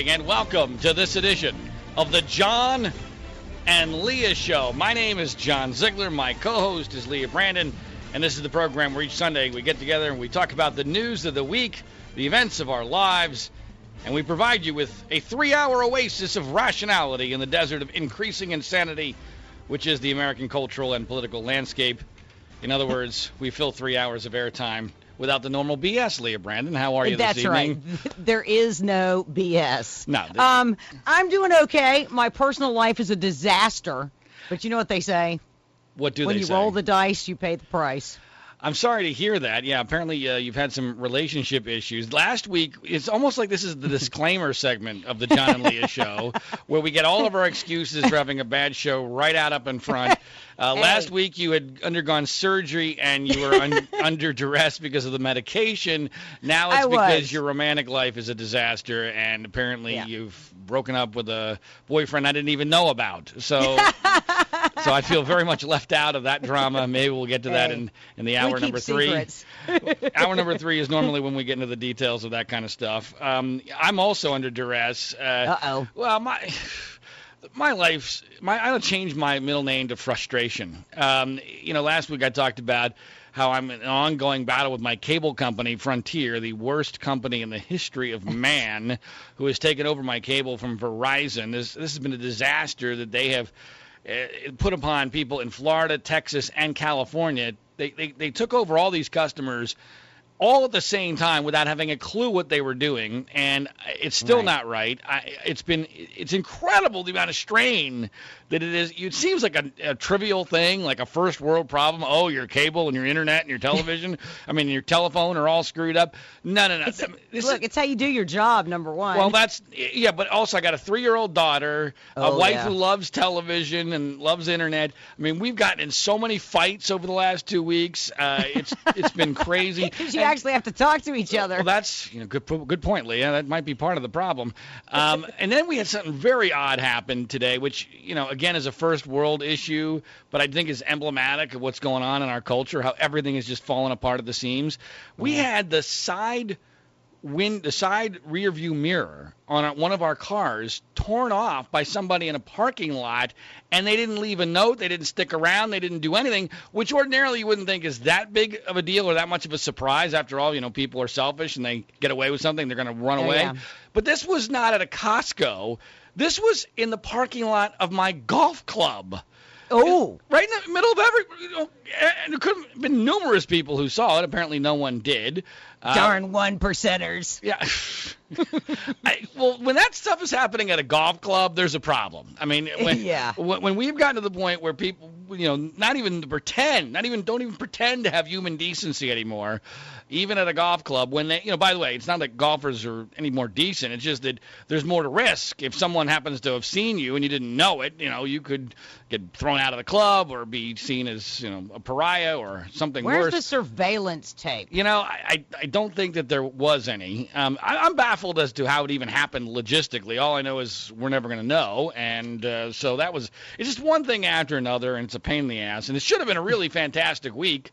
evening and welcome to this edition of the John and Leah Show. My name is John Ziegler. My co host is Leah Brandon. And this is the program where each Sunday we get together and we talk about the news of the week, the events of our lives, and we provide you with a three hour oasis of rationality in the desert of increasing insanity, which is the American cultural and political landscape. In other words, we fill three hours of airtime without the normal BS. Leah Brandon, how are you That's this evening? right. There is no BS. No. Um, I'm doing okay. My personal life is a disaster. But you know what they say? what do when they say? When you roll the dice, you pay the price. I'm sorry to hear that. Yeah, apparently uh, you've had some relationship issues. Last week, it's almost like this is the disclaimer segment of the John and Leah show, where we get all of our excuses for having a bad show right out up in front. Uh, Hey. Last week, you had undergone surgery and you were un- under duress because of the medication. Now it's I because was. your romantic life is a disaster, and apparently Yeah. you've broken up with a boyfriend I didn't even know about. So, so I feel very much left out of that drama. Maybe we'll get to that Hey, in in the hour number three. Hour number three is normally when we get into the details of that kind of stuff. Um, I'm also under duress. Uh, Uh-oh. Well, my my life's my I changed my middle name to frustration. Um, you know, last week I talked about how I'm in an ongoing battle with my cable company, Frontier, the worst company in the history of man, who has taken over my cable from Verizon. This this has been a disaster that they have Uh, put upon people in Florida, Texas, and California. They, they they took over all these customers all at the same time without having a clue what they were doing, and it's still Right. not right. I, it's been it's incredible the amount of strain that it is. It seems like a, a trivial thing, like a first world problem. Oh, your cable and your internet and your television, I mean your telephone are all screwed up. No, no, no. It's, This look, is- it's how you do your job, number one. well, that's yeah, but also I got a three-year-old daughter, a Oh, wife yeah. who loves television and loves internet. I mean, we've gotten in so many fights over the last two weeks. Uh, it's it's been crazy. Because you And- actually have to talk to each other. well, that's you know good good point, Leah. That might be part of the problem. Um, and then we had something very odd happen today, which you know again is a first world issue, but I think is emblematic of what's going on in our culture. How everything is just falling apart at the seams. We had the side wind, the side rear view mirror on one of our cars torn off by somebody in a parking lot, and they didn't leave a note, they didn't stick around, they didn't do anything, which ordinarily you wouldn't think is that big of a deal or that much of a surprise. After all, you know, people are selfish and they get away with something, they're going to run Oh, away. yeah. But this was not at a Costco. This was in the parking lot of my golf club oh, right in the middle of every. You know, and there could have been numerous people who saw it. Apparently, no one did. Uh, darn one percenters. yeah. I, well, when that stuff is happening at a golf club, there's a problem. I mean, when, Yeah. when, when we've gotten to the point where people, you know, not even to pretend, not even, don't even pretend to have human decency anymore, even at a golf club, when they, you know, by the way, it's not that golfers are any more decent. It's just that there's more to risk. If someone happens to have seen you and you didn't know it, you know, you could get thrown out of the club or be seen as, you know, a pariah or something Where's worse. Where's the surveillance tape? You know, I, I, I don't think that there was any. Um, I, I'm baffled as to how it even happened logistically. All I know is we're never going to know. And uh, so that was, it's just one thing after another, and it's a pain in the ass. And it should have been a really fantastic week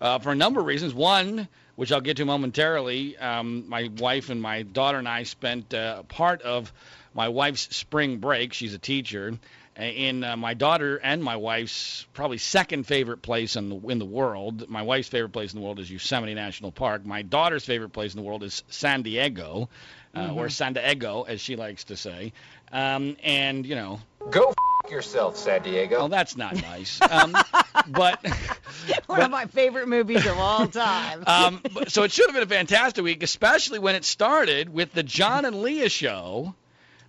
uh, for a number of reasons. One, which I'll get to momentarily, um, my wife and my daughter and I spent uh, part of my wife's spring break. She's a teacher in uh, my daughter and my wife's probably second favorite place in the in the world. My wife's favorite place in the world is Yosemite National Park. My daughter's favorite place in the world is San Diego, uh, or San Diego, as she likes to say. Um, and you know, Go f- yourself, San Diego. well, that's not nice. Um, but One of my favorite movies of all time. um, but- so it should have been a fantastic week, especially when it started with the John and Leah show.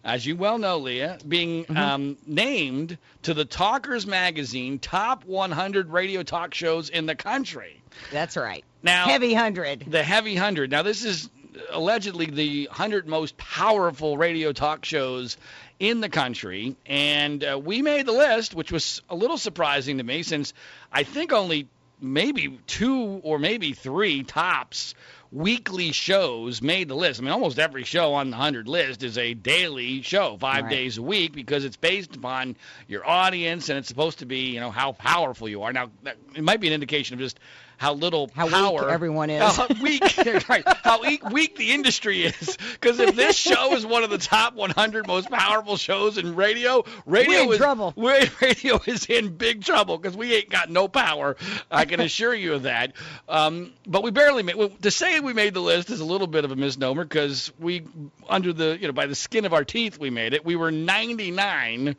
As you well know, Leah, being um, named to the Talkers Magazine top 100 radio talk shows in the country. That's right. Now, Heavy hundred. the Heavy 100. Now, this is allegedly the 100 most powerful radio talk shows in the country. And uh, we made the list, which was a little surprising to me since I think only maybe two or maybe three tops weekly shows made the list. I mean, almost every show on the 100 list is a daily show, five Right. days a week, because it's based upon your audience and it's supposed to be, you know, how powerful you are. Now, that, it might be an indication of just how little How weak power everyone is. How weak, right? How weak, weak the industry is. Because if this show is one of the top 100 most powerful shows in radio, radio We're in is trouble. radio is in big trouble because we ain't got no power. I can assure you of that. Um, but we barely made. Well, to say we made the list is a little bit of a misnomer because we, under the you know by the skin of our teeth, we made it. We were 99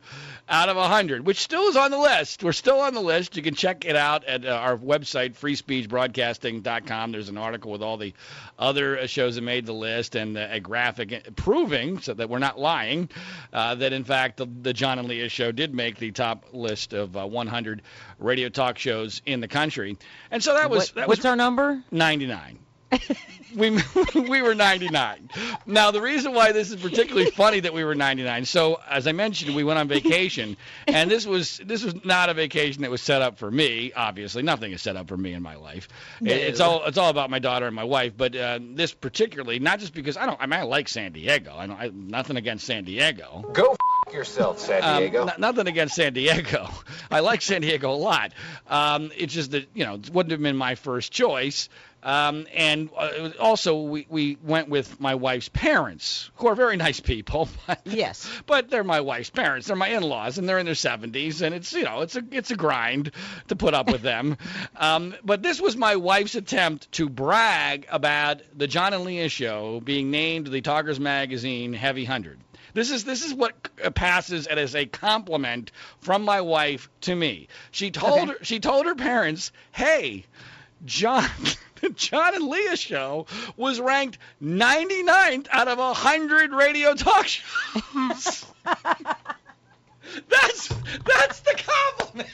out of 100, which still is on the list. We're still on the list. You can check it out at uh, our website, freespeechbroadcasting.com. There's an article with all the other shows that made the list and a graphic proving, so that we're not lying, uh, that in fact the, the John and Leah show did make the top list of uh, 100 radio talk shows in the country. And so that was What- that what's was our number? 99. we we were 99. Now the reason why this is particularly funny that we were 99. So as I mentioned, we went on vacation, and this was this was not a vacation that was set up for me. Obviously, nothing is set up for me in my life. It- It's all it's all about my daughter and my wife. But uh, this particularly, not just because I don't. I mean, I like San Diego. I don't. I, nothing against San Diego. Go f- yourself, San Um, Diego. n- nothing against San Diego. I like San Diego a lot. Um, it's just that you know it wouldn't have been my first choice. Um, and uh, also, we, we went with my wife's parents, who are very nice people. But, Yes. But they're my wife's parents. They're my in-laws, and they're in their 70s, and it's you know it's a it's a grind to put up with them. um, but this was my wife's attempt to brag about the John and Leah show being named the Talkers Magazine Heavy Hundred. This is this is what uh, passes as a compliment from my wife to me. She told Okay. her she told her parents, "Hey, John." The John and Leah show was ranked 99th out of 100 radio talk shows. that's that's the compliment.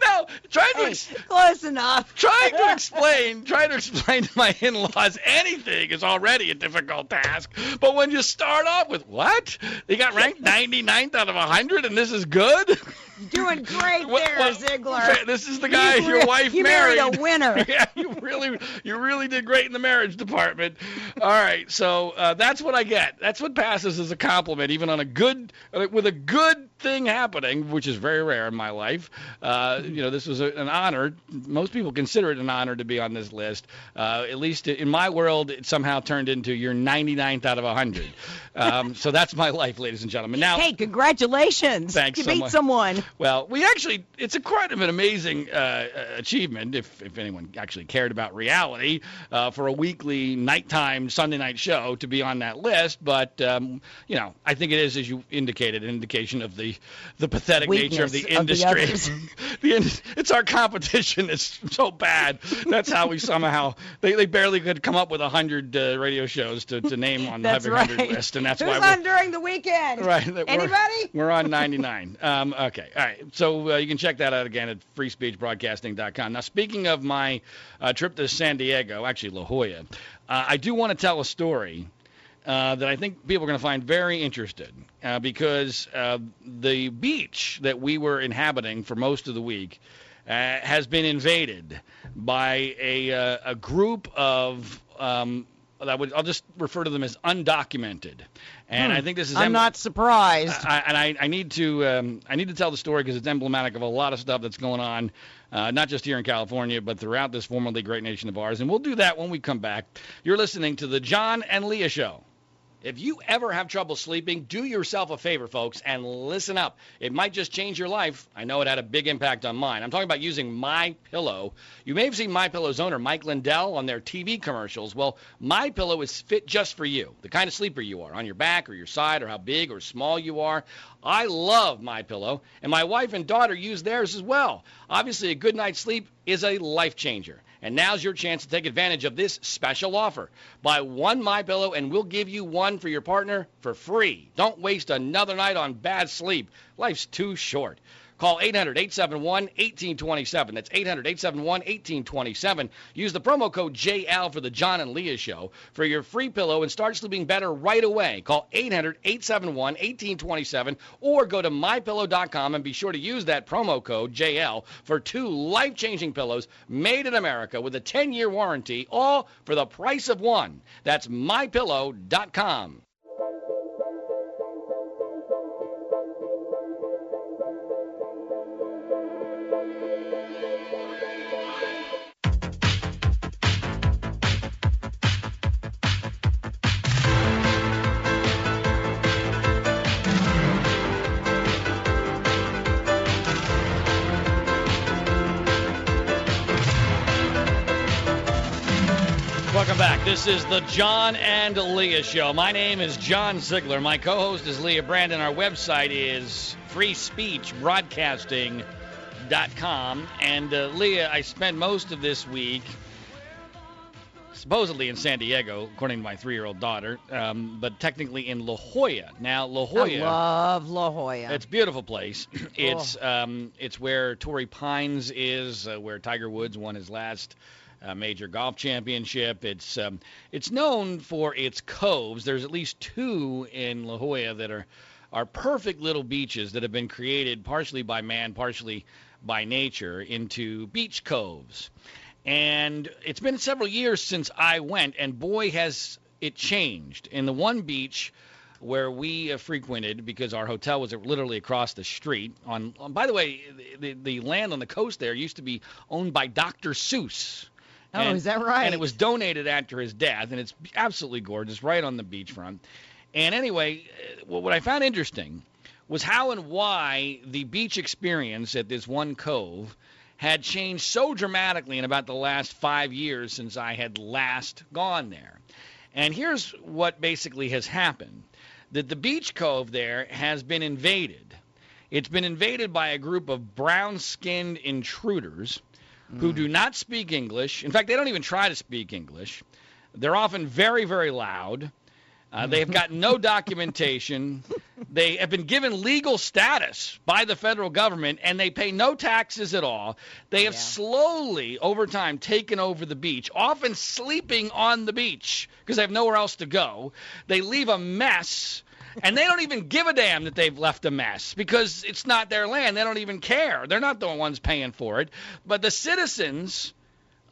Now, trying to ex- close enough. trying to explain trying to explain to my in-laws anything is already a difficult task. But when you start off with what? They got ranked 99th out of 100 and this is good? Doing great What- there, what- Ziegler. This is the guy You your wife you married. married a winner. yeah, you really, you really did great in the marriage department. All right, so uh, that's what I get. That's what passes as a compliment, even on a good, uh, with a good thing happening, which is very rare in my life. Uh, you know, this was a, an honor. Most people consider it an honor to be on this list. Uh, at least in my world, it somehow turned into you're 99th out of 100. Um, so that's my life, ladies and gentlemen. Now, Hey, congratulations. Thanks You so beat much. someone. Well, we actually, it's a quite of an amazing uh, uh, achievement, if, if anyone actually cared about reality, uh, for a weekly nighttime Sunday night show to be on that list. But, um, you know, I think it is, as you indicated, an indication of the, the pathetic nature of the Weakness of the industry. in- it's our competition is so bad. That's how we somehow, they, they barely could come up with 100 uh, radio shows to, to name on the That's Heavy right. 100 list. And that's Who's why we're, on during the weekend? Right. that we're- Anybody? We're, on 99. um, okay. All right. So uh, you can check that out again at freespeechbroadcasting.com. Now, speaking of my uh, trip to San Diego, actually La Jolla, uh, I do want to tell a story. Uh, that I think people are going to find very interesting uh, because uh, the beach that we were inhabiting for most of the week has been invaded by a, a group of um, I would I'll just refer to them as undocumented, and I think this is Hmm. I'm em- not surprised. I, and I, I need to um, I need to tell the story because it's emblematic of a lot of stuff that's going on, uh, not just here in California, but throughout this formerly great nation of ours. And we'll do that when we come back. You're listening to the John and Leah Show. If you ever have trouble sleeping, do yourself a favor, folks, and listen up. It might just change your life. I know it had a big impact on mine. I'm talking about using My Pillow. You may have seen My Pillow's owner, Mike Lindell, on their TV commercials. Well, My Pillow is fit just for you, the kind of sleeper you are, on your back or your side, or how big or small you are. I love My Pillow, and my wife and daughter use theirs as well. Obviously, a good night's sleep is a life changer. And now's your chance to take advantage of this special offer. Buy one My Pillow and we'll give you one for your partner for free. Don't waste another night on bad sleep. Life's too short. Call 800-871-1827. That's 800-871-1827. Use the promo code JL for the John and Leah show for your free pillow and start sleeping better right away. Call 800-871-1827 or go to mypillow.com and be sure to use that promo code JL for two life-changing pillows made in America with a 10-year warranty, all for the price of one. That's mypillow.com. This is the John and Leah Show. My name is John Ziegler. My co host is Leah Brandon. Our website is freespeechbroadcasting.com. And uh, Leah, I spent most of this week supposedly in San Diego, according to my three year old daughter, um, but technically in La Jolla. Now, La Jolla. I love La Jolla. It's a beautiful place. It's um, it's where Torrey Pines is, uh, where Tiger Woods won his last uh, major golf championship. It's um, it's known for its coves. There's at least two in La Jolla that are are perfect little beaches that have been created partially by man, partially by nature into beach coves. And it's been several years since I went, and boy has it changed. In the one beach where we uh, frequented because our hotel was literally across the street. On, on by the way, the, the land on the coast there used to be owned by Dr. Seuss. Oh, And- is that right? And it was donated after his death, and it's absolutely gorgeous, right on the beachfront. And anyway, uh, what I found interesting was how and why the beach experience at this one cove had changed so dramatically in about the last five years since I had last gone there. And here's what basically has happened that the beach cove there has been invaded. It's been invaded by a group of brown skinned intruders who do not speak English. In fact, they don't even try to speak English. They're often very, very loud. Uh, they have got no documentation. They have been given legal status by the federal government, and they pay no taxes at all. They have Yeah. slowly, over time, taken over the beach, often sleeping on the beach because they have nowhere else to go. They leave a mess. And they don't even give a damn that they've left a mess because it's not their land. They don't even care. They're not the ones paying for it. But the citizens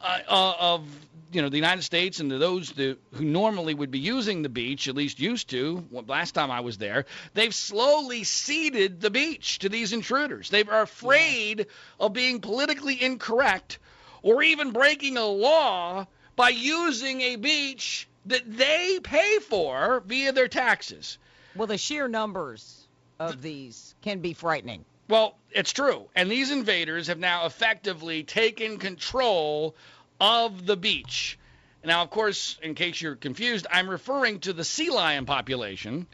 uh, uh, of you know the United States and those who normally would be using the beach, at least used to. Last time I was there, they've slowly ceded the beach to these intruders. They are afraid of being politically incorrect or even breaking a law by using a beach that they pay for via their taxes. Well, the sheer numbers of these can be frightening. Well, it's true. And these invaders have now effectively taken control of the beach. Now, of course, in case you're confused, I'm referring to the sea lion population,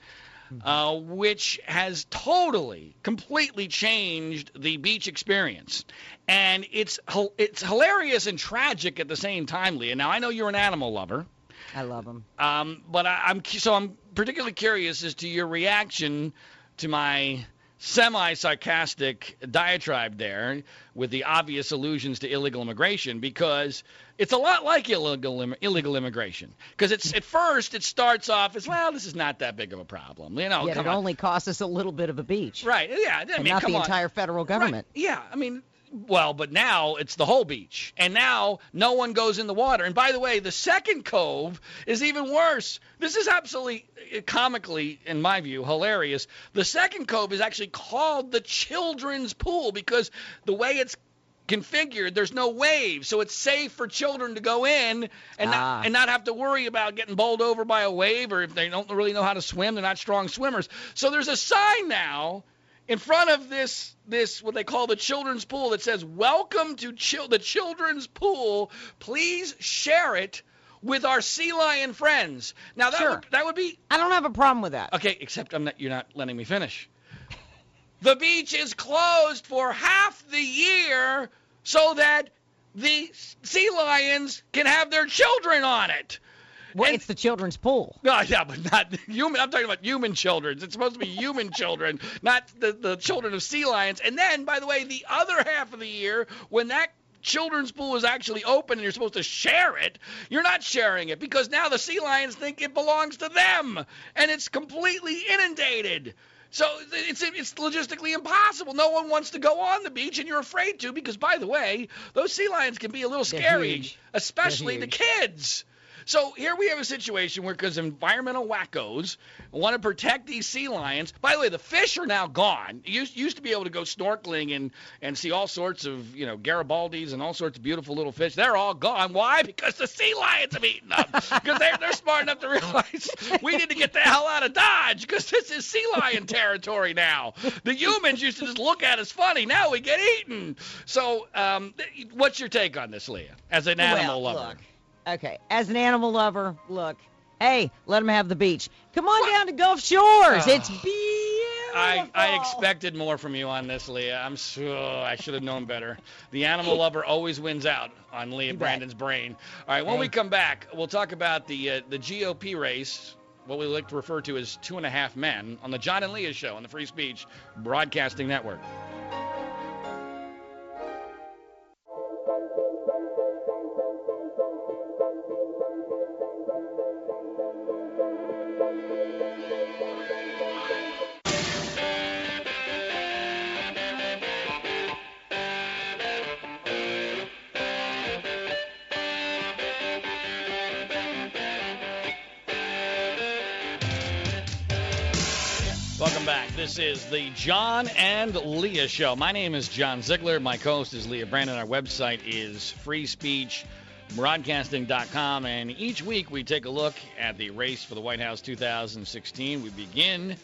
uh, which has totally, completely changed the beach experience. And it's it's hilarious and tragic at the same time, Leah. Now, I know you're an animal lover. I love them. Um, but I, I'm so I'm particularly curious as to your reaction to my semi-sarcastic diatribe there with the obvious allusions to illegal immigration because it's a lot like illegal illegal immigration because it's at first it starts off as well this is not that big of a problem you know it on. only costs us a little bit of a beach, right yeah I and mean not the on. entire federal government. Right. Yeah, I mean, well, but now it's the whole beach, and now no one goes in the water. And by the way, the second cove is even worse. This is absolutely uh, comically, in my view, hilarious. The second cove is actually called the children's pool because the way it's configured, there's no waves, so it's safe for children to go in and Ah. not, and not have to worry about getting bowled over by a wave, or if they don't really know how to swim, they're not strong swimmers. So there's a sign now in front of this this what they call the children's pool that says welcome to chil- the children's pool please share it with our sea lion friends now that Sure. would that would be I don't have a problem with that. okay except I'm not you're not letting me finish the beach is closed for half the year so that the sea lions can have their children on it Well, and- it's the children's pool. no, yeah, but not human. I'm talking about human children. It's supposed to be human children, not the, the children of sea lions. And then, by the way, the other half of the year, when that children's pool is actually open and you're supposed to share it, you're not sharing it because now the sea lions think it belongs to them and it's completely inundated. So it's it's logistically impossible. No one wants to go on the beach, and you're afraid to because, by the way, those sea lions can be a little They're scary, huge. especially the kids. So here we have a situation where, because environmental wackos want to protect these sea lions. By the way, the fish are now gone. You used, used to be able to go snorkeling and and see all sorts of you know Garibaldis and all sorts of beautiful little fish. They're all gone. Why? Because the sea lions have eaten them. Because they're they're smart enough to realize we need to get the hell out of Dodge because this is sea lion territory now. The humans used to just look at us funny. Now we get eaten. So, um, what's your take on this, Leah, as an animal well, lover? Look, Okay, as an animal lover, look, hey, let them have the beach. Come on down to Gulf Shores. it's beautiful. I, I expected more from you on this, Leah. I'm so I should have known better. The animal lover always wins out on Leah Brandon's brain. All right, when we come back, we'll talk about the uh, the GOP race, what we like to refer to as two and a half men, on the John and Leah show on the Free Speech Broadcasting Network. Welcome back. This is the John and Leah Show. My name is John Ziegler. My co-host is Leah Brandon. Our website is freespeechbroadcasting.com. And each week we take a look at the race for the White House 2016. We begin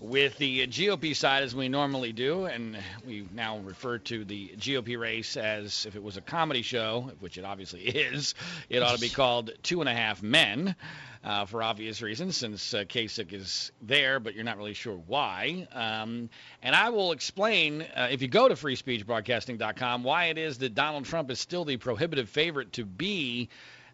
with the GOP side as we normally do, and we now refer to the GOP race as if it was a comedy show, which it obviously is. It ought to be called Two and a Half Men. Uh, for obvious reasons, since uh, Kasich is there, but you're not really sure why. Um, and I will explain, uh, if you go to freespeechbroadcasting.com, why it is that Donald Trump is still the prohibitive favorite to be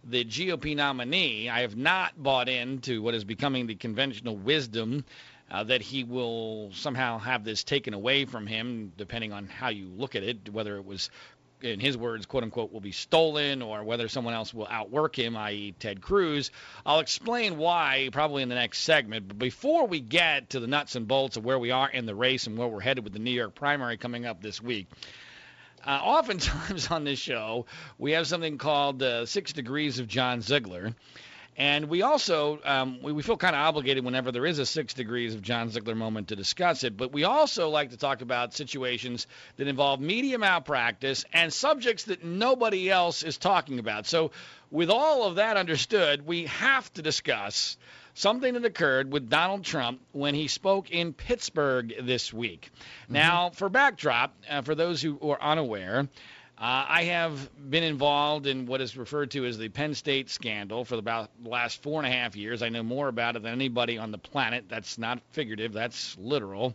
the GOP nominee. I have not bought into what is becoming the conventional wisdom uh, that he will somehow have this taken away from him, depending on how you look at it, whether it was, in his words, quote unquote, will be stolen, or whether someone else will outwork him, i.e., Ted Cruz. I'll explain why probably in the next segment. But before we get to the nuts and bolts of where we are in the race and where we're headed with the New York primary coming up this week, uh, oftentimes on this show, we have something called uh, Six Degrees of John Ziegler. And we also um, we, we feel kind of obligated whenever there is a six degrees of John Ziegler moment to discuss it. But we also like to talk about situations that involve media malpractice and subjects that nobody else is talking about. So with all of that understood, we have to discuss something that occurred with Donald Trump when he spoke in Pittsburgh this week. Now, for backdrop, uh, for those who are unaware. Uh, I have been involved in what is referred to as the Penn State scandal for about the last four and a half years. I know more about it than anybody on the planet. That's not figurative, that's literal.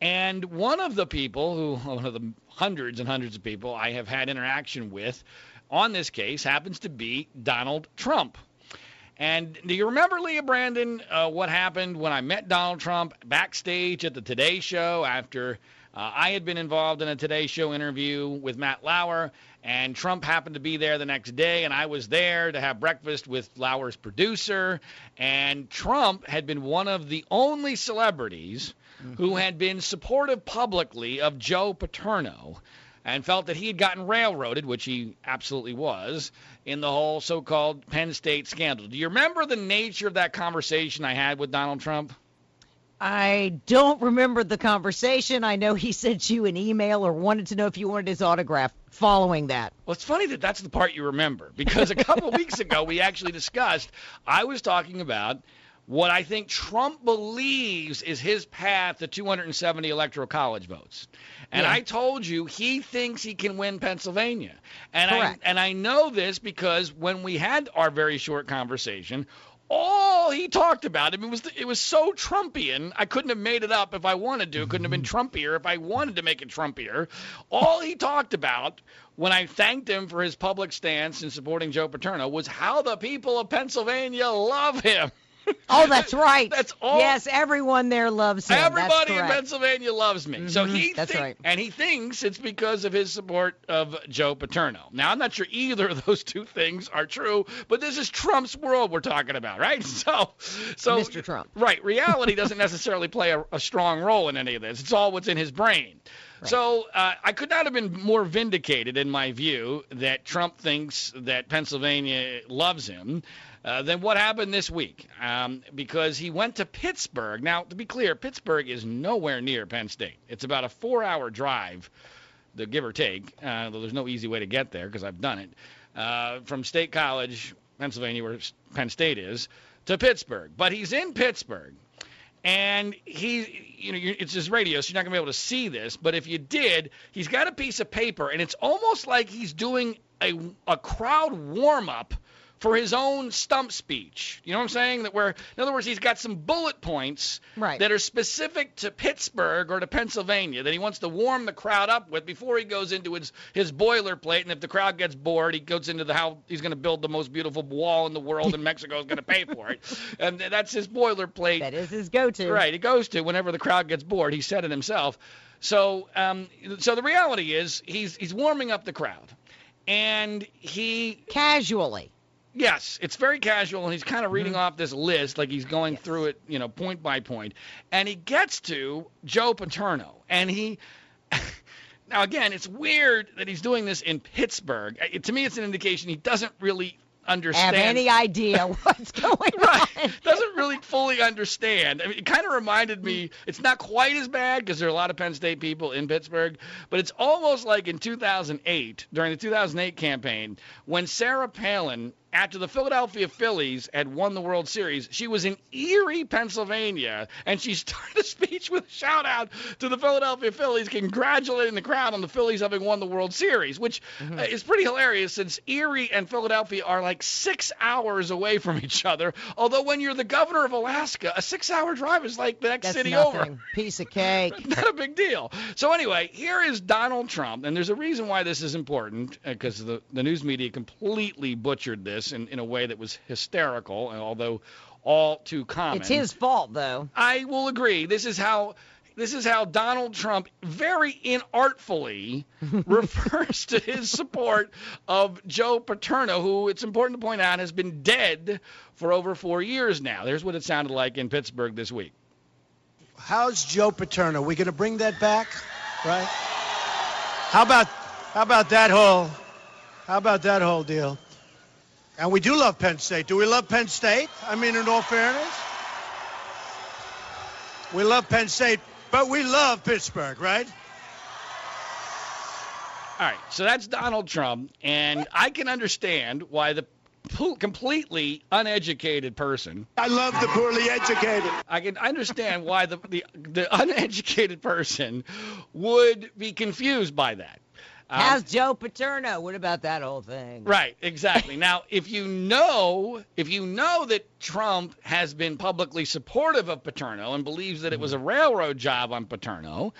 And one of the people who, one of the hundreds and hundreds of people I have had interaction with on this case happens to be Donald Trump. And do you remember, Leah Brandon, uh, what happened when I met Donald Trump backstage at the Today Show after uh, I had been involved in a Today Show interview with Matt Lauer, and Trump happened to be there the next day, and I was there to have breakfast with Lauer's producer. And Trump had been one of the only celebrities who had been supportive publicly of Joe Paterno and felt that he had gotten railroaded, which he absolutely was, in the whole so called Penn State scandal. Do you remember the nature of that conversation I had with Donald Trump? I don't remember the conversation. I know he sent you an email or wanted to know if you wanted his autograph following that. Well, it's funny that that's the part you remember because a couple of weeks ago we actually discussed. I was talking about what I think Trump believes is his path to 270 electoral college votes. And Yeah. I told you he thinks he can win Pennsylvania. And Correct. I and I know this because when we had our very short conversation, all he talked about, I mean, it was it was so Trumpian. I couldn't have made it up if I wanted to. It couldn't have been mm-hmm. Trumpier if I wanted to make it Trumpier. All he talked about when I thanked him for his public stance in supporting Joe Paterno was how the people of Pennsylvania love him. Oh, that's right. That's all- Yes, everyone there loves him. That's Everybody in. Pennsylvania loves me. So Mhm, he that's think- right. and he thinks it's because of his support of Joe Paterno. Now I'm not sure either of those two things are true, but this is Trump's world we're talking about, right? So, so Mr. Trump. right? Reality doesn't necessarily play a, a strong role in any of this. It's all what's in his brain. So uh, I could not have been more vindicated in my view that Trump thinks that Pennsylvania loves him uh, than what happened this week, um, because he went to Pittsburgh. Now, to be clear, Pittsburgh is nowhere near Penn State. It's about a four-hour drive, the give or take. Uh, though there's no easy way to get there because I've done it uh, from State College, Pennsylvania, where Penn State is, to Pittsburgh. But he's in Pittsburgh and he you know it's his radio so you're not going to be able to see this but if you did he's got a piece of paper and it's almost like he's doing a, a crowd warm up for his own stump speech. You know what I'm saying? That where, in other words, he's got some bullet points Right. that are specific to Pittsburgh or to Pennsylvania that he wants to warm the crowd up with before he goes into his his boilerplate. And if the crowd gets bored, he goes into the how he's going to build the most beautiful wall in the world, and Mexico is going to pay for it. And that's his boilerplate. That is his go-to. Right, he goes to whenever the crowd gets bored. He said it himself. So, um, so the reality is he's he's warming up the crowd, and he Casually. Yes, it's very casual, and he's kind of reading Mm-hmm. off this list like he's going through it, you know, point by point. and he gets to Joe Paterno, and he. Now again, it's weird that he's doing this in Pittsburgh. Uh, To me, it's an indication he doesn't really understand Have any idea what's going right. on? Doesn't really fully understand. I mean, it kind of reminded me. It's not quite as bad because there are a lot of Penn State people in Pittsburgh, but it's almost like in 2008 during the 2008 campaign when Sarah Palin. After the Philadelphia Phillies had won the World Series, she was in Erie, Pennsylvania, and she started a speech with a shout out to the Philadelphia Phillies, congratulating the crowd on the Phillies having won the World Series, which uh, is pretty hilarious since Erie and Philadelphia are like six hours away from each other. Although when you're the governor of Alaska, a six-hour drive is like the next That's city nothing. over. Piece of cake. Not a big deal. So anyway, here is Donald Trump, and there's a reason why this is important because the the news media completely butchered this in, in a way that was hysterical, and although all too common. It's his fault, though. I will agree. This is how this is how Donald Trump very inartfully refers to his support of Joe Paterno, who it's important to point out has been dead for over four years now. There's what it sounded like in Pittsburgh this week. How's Joe Paterno? We going to bring that back, right? How about how about that whole how about that whole deal? And we do love Penn State. Do we love Penn State? I mean, in all fairness, we love Penn State, but we love Pittsburgh, right? All right, so that's Donald Trump, and I can understand why the completely uneducated person I love the poorly educated. I can understand why the, the the uneducated person would be confused by that. Um, How's Joe Paterno? What about that whole thing? Right, exactly. now, if you know, if you know that Trump has been publicly supportive of Paterno and believes that it was a railroad job on Paterno,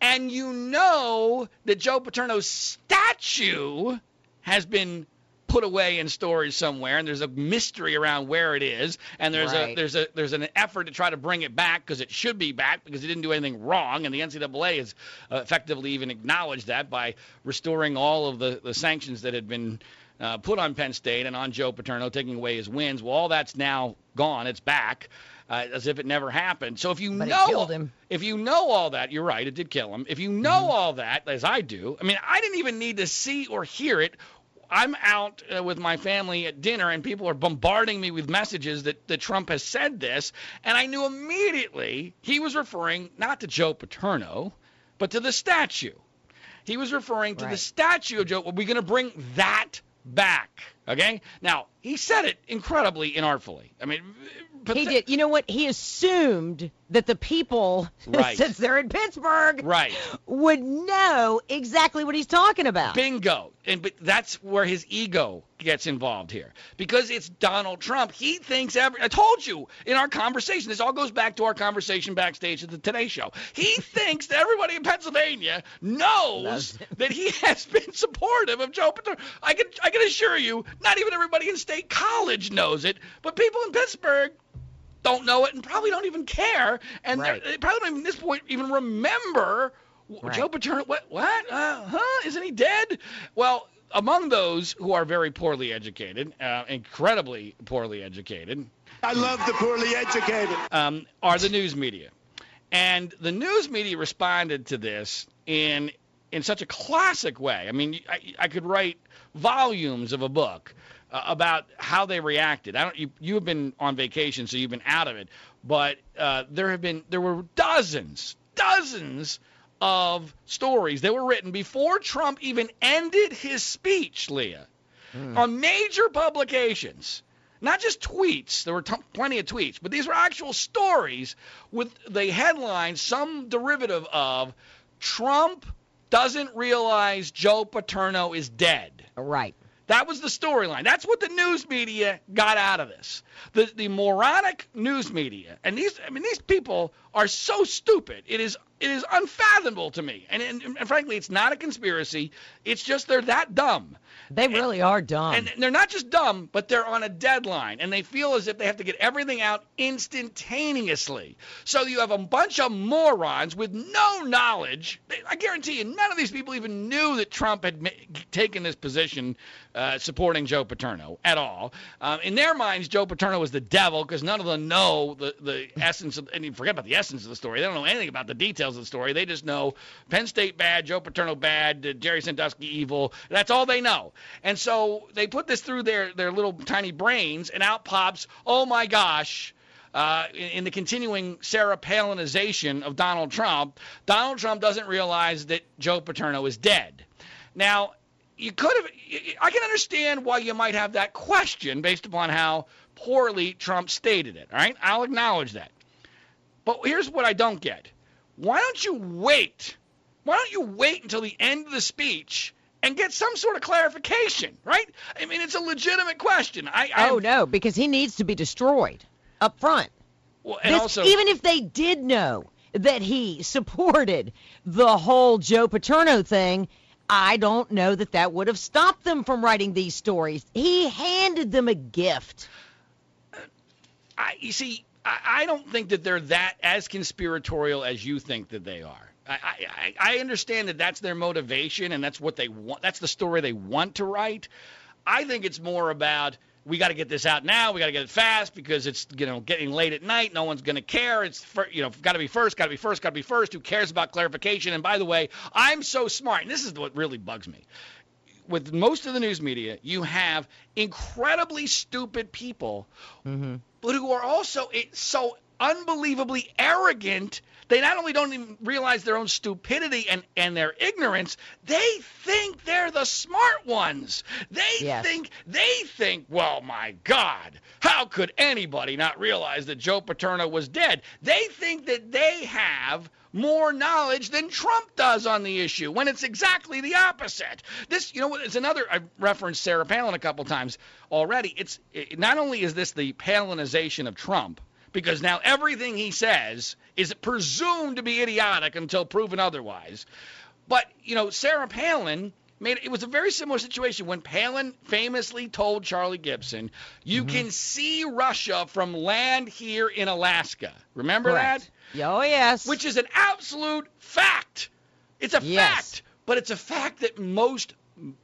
and you know that Joe Paterno's statue has been put away in storage somewhere and there's a mystery around where it is and there's a there's a there's an effort to try to bring it back because it should be back because he didn't do anything wrong and the NCAA has uh, effectively even acknowledged that by restoring all of the the sanctions that had been uh, put on Penn State and on Joe Paterno, taking away his wins. Well, all that's now gone. It's back, uh, as if it never happened. So if you But know, him. if you know all that, you're right. It did kill him. If you know Mm-hmm. all that, as I do, I mean, I didn't even need to see or hear it. I'm out uh, with my family at dinner, and people are bombarding me with messages that, that Trump has said this, and I knew immediately he was referring not to Joe Paterno, but to the statue. He was referring to the statue of Joe. Are we going to bring that back? Okay. Now he said it incredibly inartfully. I mean, He did. You know what? He assumed that the people, Right. since they're in Pittsburgh, Right. would know exactly what he's talking about. Bingo. And but that's where his ego gets involved here. Because it's Donald Trump. He thinks every I told you in our conversation, this all goes back to our conversation backstage at the Today Show. He thinks that everybody in Pennsylvania knows that he has been supportive of Joe Paterno. I can I can assure you, not even everybody in State College knows it, but people in Pittsburgh don't know it and probably don't even care, and they're- Right. they probably don't even at this point even remember Right. Joe Paterno. What? What? Uh, huh? Isn't he dead? Well, among those who are very poorly educated, uh, incredibly poorly educated, I love the poorly educated. um, are the news media, and the news media responded to this in in such a classic way. I mean, I, I could write volumes of a book uh, about how they reacted. I don't. You you have been on vacation, so you've been out of it. But uh, there have been there were dozens, dozens of stories that were written before Trump even ended his speech, Leah, on major publications. Not just tweets. There were t- plenty of tweets, but these were actual stories with the headline, some derivative of Trump doesn't realize Joe Paterno is dead. Right. That was the storyline. That's what the news media got out of this. The the moronic news media. And these I mean these people are so stupid. It is it is unfathomable to me. And, and, and frankly, it's not a conspiracy. It's just they're that dumb. They really are dumb. And they're not just dumb, but they're on a deadline, and they feel as if they have to get everything out instantaneously. So you have a bunch of morons with no knowledge. I guarantee you, none of these people even knew that Trump had ma- taken this position uh, supporting Joe Paterno at all. Um, in their minds, Joe Paterno was the devil because none of them know the, the essence of, and you forget about the essence of the story. They don't know anything about the details of the story. They just know Penn State bad, Joe Paterno bad, uh, Jerry Sandusky evil. That's all they know. And so they put this through their, their little tiny brains, and out pops, oh my gosh, uh, in, in, the continuing Sarah Palinization of Donald Trump, Donald Trump doesn't realize that Joe Paterno is dead. Now, you could have, I can understand why you might have that question based upon how poorly Trump stated it. All right, I'll acknowledge that. But here's what I don't get. Why don't you wait? Why don't you wait until the end of the speech and get some sort of clarification, right? I mean, it's a legitimate question. I, I oh no, because he needs to be destroyed up front. Well, and this, also, even if they did know that he supported the whole Joe Paterno thing, I don't know that that would have stopped them from writing these stories. He handed them a gift. I, you see, I, I don't think that they're that as conspiratorial as you think that they are. I, I, I understand that that's their motivation and that's what they want. That's the story they want to write. I think it's more about we got to get this out now. We got to get it fast because it's you know getting late at night. No one's going to care. It's you know got to be first. Got to be first. Got to be first. Who cares about clarification? And by the way, I'm so smart. And this is what really bugs me. With most of the news media, you have incredibly stupid people, mm-hmm. but who are also so unbelievably arrogant they not only don't even realize their own stupidity and, and their ignorance, they think they're the smart ones. They yes. think they think, well, my God, how could anybody not realize that Joe Paterno was dead? They think that they have more knowledge than Trump does on the issue when it's exactly the opposite. This, you know, it's another. I've referenced Sarah Palin a couple times already. It's it, not only is this the Palinization of Trump, because now everything he says is presumed to be idiotic until proven otherwise. But, you know, Sarah Palin made it was a very similar situation when Palin famously told Charlie Gibson, "You mm-hmm. can see Russia from land here in Alaska." Remember Correct. that? Oh, yes. Which is an absolute fact. It's a yes. fact, but it's a fact that most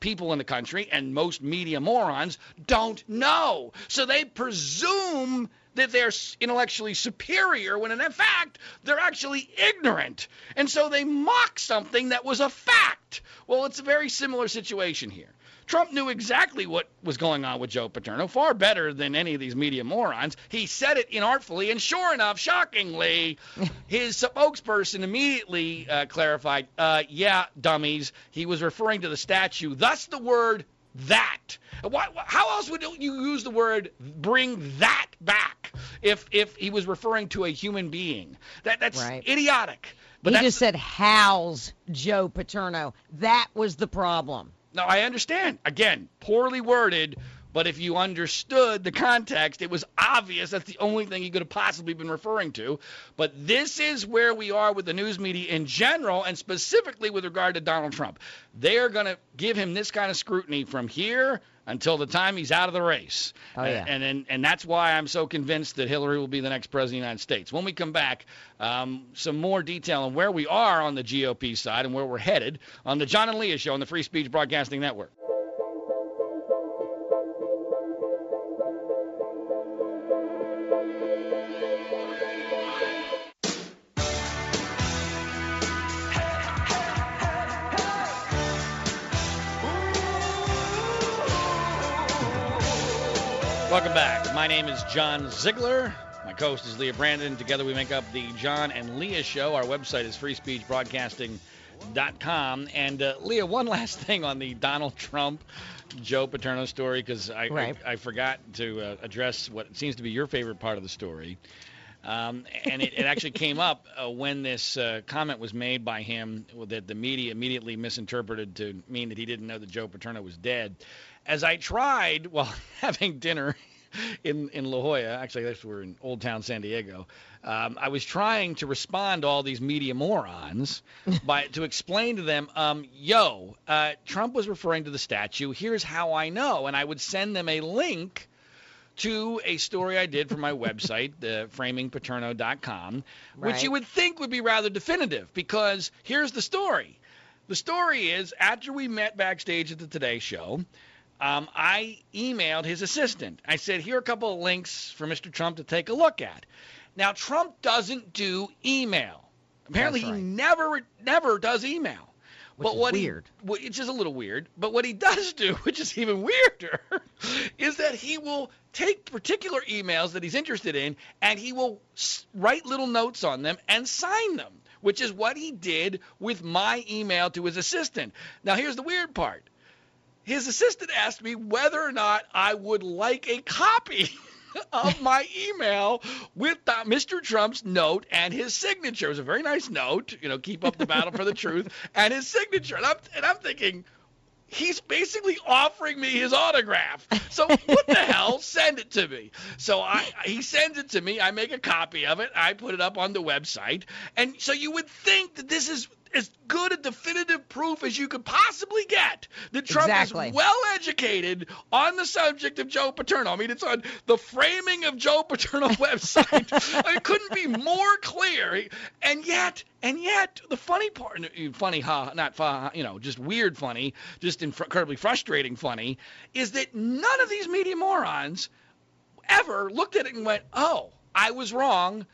people in the country and most media morons don't know. So they presume that they're intellectually superior when in fact they're actually ignorant. And so they mock something that was a fact. Well, it's a very similar situation here. Trump knew exactly what was going on with Joe Paterno, far better than any of these media morons. He said it inartfully, and sure enough, shockingly, his spokesperson immediately uh, clarified, uh, yeah, dummies, he was referring to the statue, thus the word that. Why, how else would you use the word bring that back if if he was referring to a human being? That that's right. idiotic. But he just said how's Joe Paterno. That was the problem. No, I understand. Again, poorly worded, but if you understood the context, it was obvious that's the only thing he could have possibly been referring to. But this is where we are with the news media in general, and specifically with regard to Donald Trump. They are going to give him this kind of scrutiny from here until the time he's out of the race. Oh, yeah. and, and, and that's why I'm so convinced that Hillary will be the next president of the United States. When we come back, um, some more detail on where we are on the GOP side and where we're headed on the John and Leah Show on the Free Speech Broadcasting Network. Welcome back. My name is John Ziegler. My co-host is Leah Brandon. Together we make up the John and Leah Show. Our website is freespeechbroadcasting.com. And uh, Leah, one last thing on the Donald Trump Joe Paterno story because I, right. I, I forgot to uh, address what seems to be your favorite part of the story. Um, and it, it actually came up uh, when this uh, comment was made by him that the media immediately misinterpreted to mean that he didn't know that Joe Paterno was dead. As I tried while having dinner in in La Jolla, actually, I guess we're in Old Town San Diego. Um, I was trying to respond to all these media morons by to explain to them, um, "Yo, uh, Trump was referring to the statue. Here's how I know," and I would send them a link to a story I did for my website, the framingpaterno.com, which you would think would be rather definitive because here's the story. The story is after we met backstage at the Today Show, um, I emailed his assistant. I said, here are a couple of links for Mr. Trump to take a look at. Now, Trump doesn't do email. Apparently, right. he never never does email. Which but is what weird. He, which is a little weird. But what he does do, which is even weirder, is that he will take particular emails that he's interested in and he will write little notes on them and sign them, which is what he did with my email to his assistant. Now, here's the weird part. His assistant asked me whether or not I would like a copy of my email with uh, Mr. Trump's note and his signature. It was a very nice note, you know, keep up the battle for the truth, and his signature. And I'm, and I'm thinking, he's basically offering me his autograph. So what the hell? Send it to me. So I he sends it to me. I make a copy of it. I put it up on the website. And so you would think that this is as good a definitive proof as you could possibly get that Trump Exactly. is well educated on the subject of Joe Paterno. I mean, it's on the framing of Joe Paterno website. I mean, it couldn't be more clear. And yet, and yet, the funny part, funny, ha, not fa, you know, just weird funny, just incredibly frustrating funny, is that none of these media morons ever looked at it and went, "Oh, I was wrong."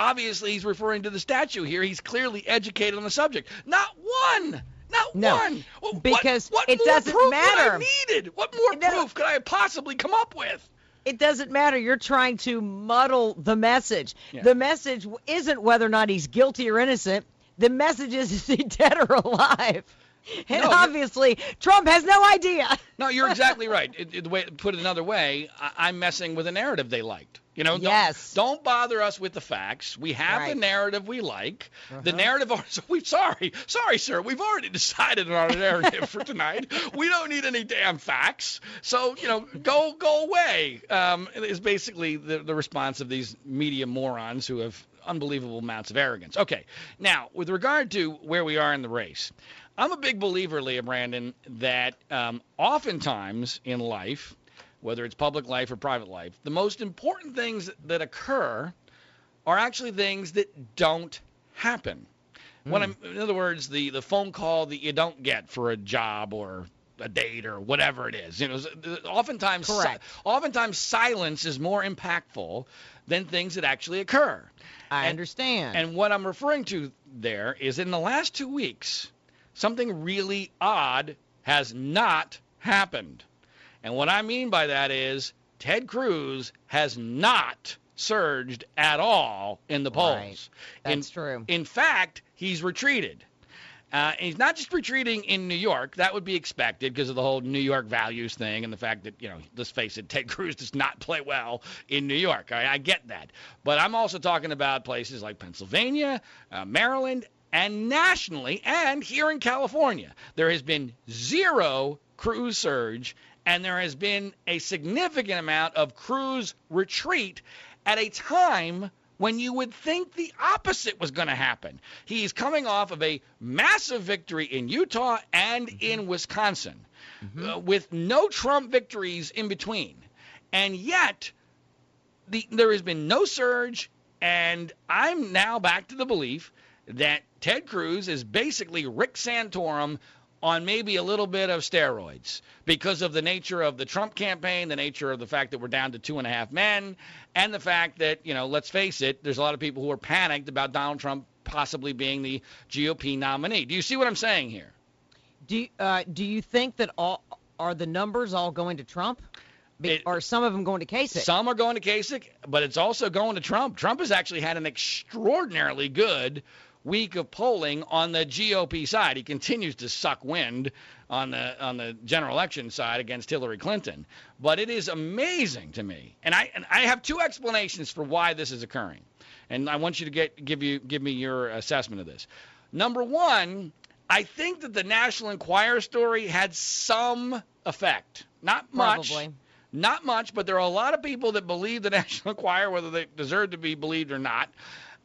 Obviously, he's referring to the statue here. He's clearly educated on the subject. Not one. Not No, one. What- because what, it more doesn't matter. I needed? What more It proof could I possibly come up with? It doesn't matter. You're trying to muddle the message. Yeah. The message isn't whether or not he's guilty or innocent. The message is is he dead or alive? And No, obviously, Trump has no idea. No, you're exactly right. It, it, the way, put it another way, I, I'm messing with a narrative they liked. You know, don't- don't, bother us with the facts. We have the narrative we like. The Uh-huh. narrative. So we sorry, sorry, sir. We've already decided on our narrative for tonight. We don't need any damn facts. So you know, go go away. Um, is basically the the response of these media morons who have unbelievable amounts of arrogance. Okay, now with regard to where we are in the race. I'm a big believer, Leah Brandon, that um, oftentimes in life, whether it's public life or private life, the most important things that occur are actually things that don't happen. When hmm. I'm, in other words, the, the phone call that you don't get for a job or a date or whatever it is. You know, uh, oftentimes, si- oftentimes silence is more impactful than things that actually occur. I And- understand. And what I'm referring to there is in the last two weeks, something really odd has not happened. And what I mean by that is Ted Cruz has not surged at all in the polls. Right. In- That's true. In fact, he's retreated. Uh, and he's not just retreating in New York. That would be expected because of the whole New York values thing and the fact that, you know, let's face it, Ted Cruz does not play well in New York. I, I get that. But I'm also talking about places like Pennsylvania, uh, Maryland, and nationally, and here in California. There has been zero Cruz surge, and there has been a significant amount of Cruz retreat at a time when you would think the opposite was going to happen. He's coming off of a massive victory in Utah and in Wisconsin, uh, with no Trump victories in between. And yet, the, there has been no surge, and I'm now back to the belief that Ted Cruz is basically Rick Santorum on maybe a little bit of steroids because of the nature of the Trump campaign, the nature of the fact that we're down to two and a half men, and the fact that, you know, let's face it, there's a lot of people who are panicked about Donald Trump possibly being the GOP nominee. Do you see what I'm saying here? do you, uh, do you think that all are the numbers all going to Trump, Be, It- or some of them going to Kasich? Some are going to Kasich, but it's also going to Trump. Trump has actually had an extraordinarily good week of polling on the GOP side. He continues to suck wind on the on the general election side against Hillary Clinton. But it is amazing to me, and I and I have two explanations for why this is occurring, and I want you to get give you give me your assessment of this. Number one, I think that the National Enquirer story had some effect, not much. Probably. Not much, but there are a lot of people that believe the National Enquirer, whether they deserve to be believed or not.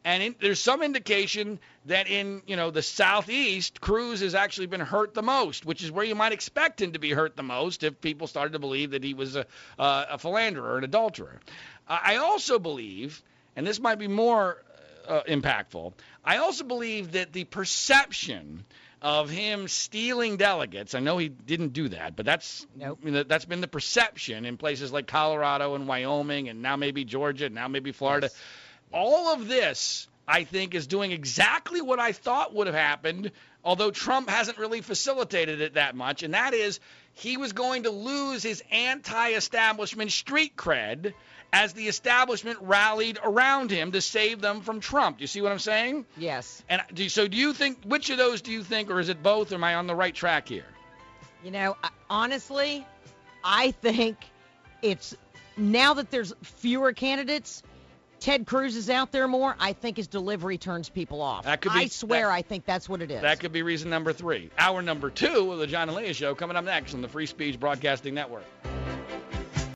And in, there's some indication that in you know the southeast, Cruz has actually been hurt the most, which is where you might expect him to be hurt the most if people started to believe that he was a, uh, a philanderer, an adulterer. I also believe, and this might be more uh, impactful, I also believe that the perception of him stealing delegates. I know he didn't do that, but that's Nope. That's been the perception in places like Colorado and Wyoming, and now maybe Georgia, and now maybe Florida. Yes. All of this, I think, is doing exactly what I thought would have happened, although Trump hasn't really facilitated it that much, and that is he was going to lose his anti-establishment street cred as the establishment rallied around him to save them from Trump. Do you see what I'm saying? Yes. And do so do you think which of those do you think, or is it both? Or am I on the right track here? You know, honestly, I think it's now that there's fewer candidates, Ted Cruz is out there more. I think his delivery turns people off. That could be- I swear, that- I think that's what it is. That could be reason number three. Hour number two of the John and Leah Show coming up next on the Free Speech Broadcasting Network.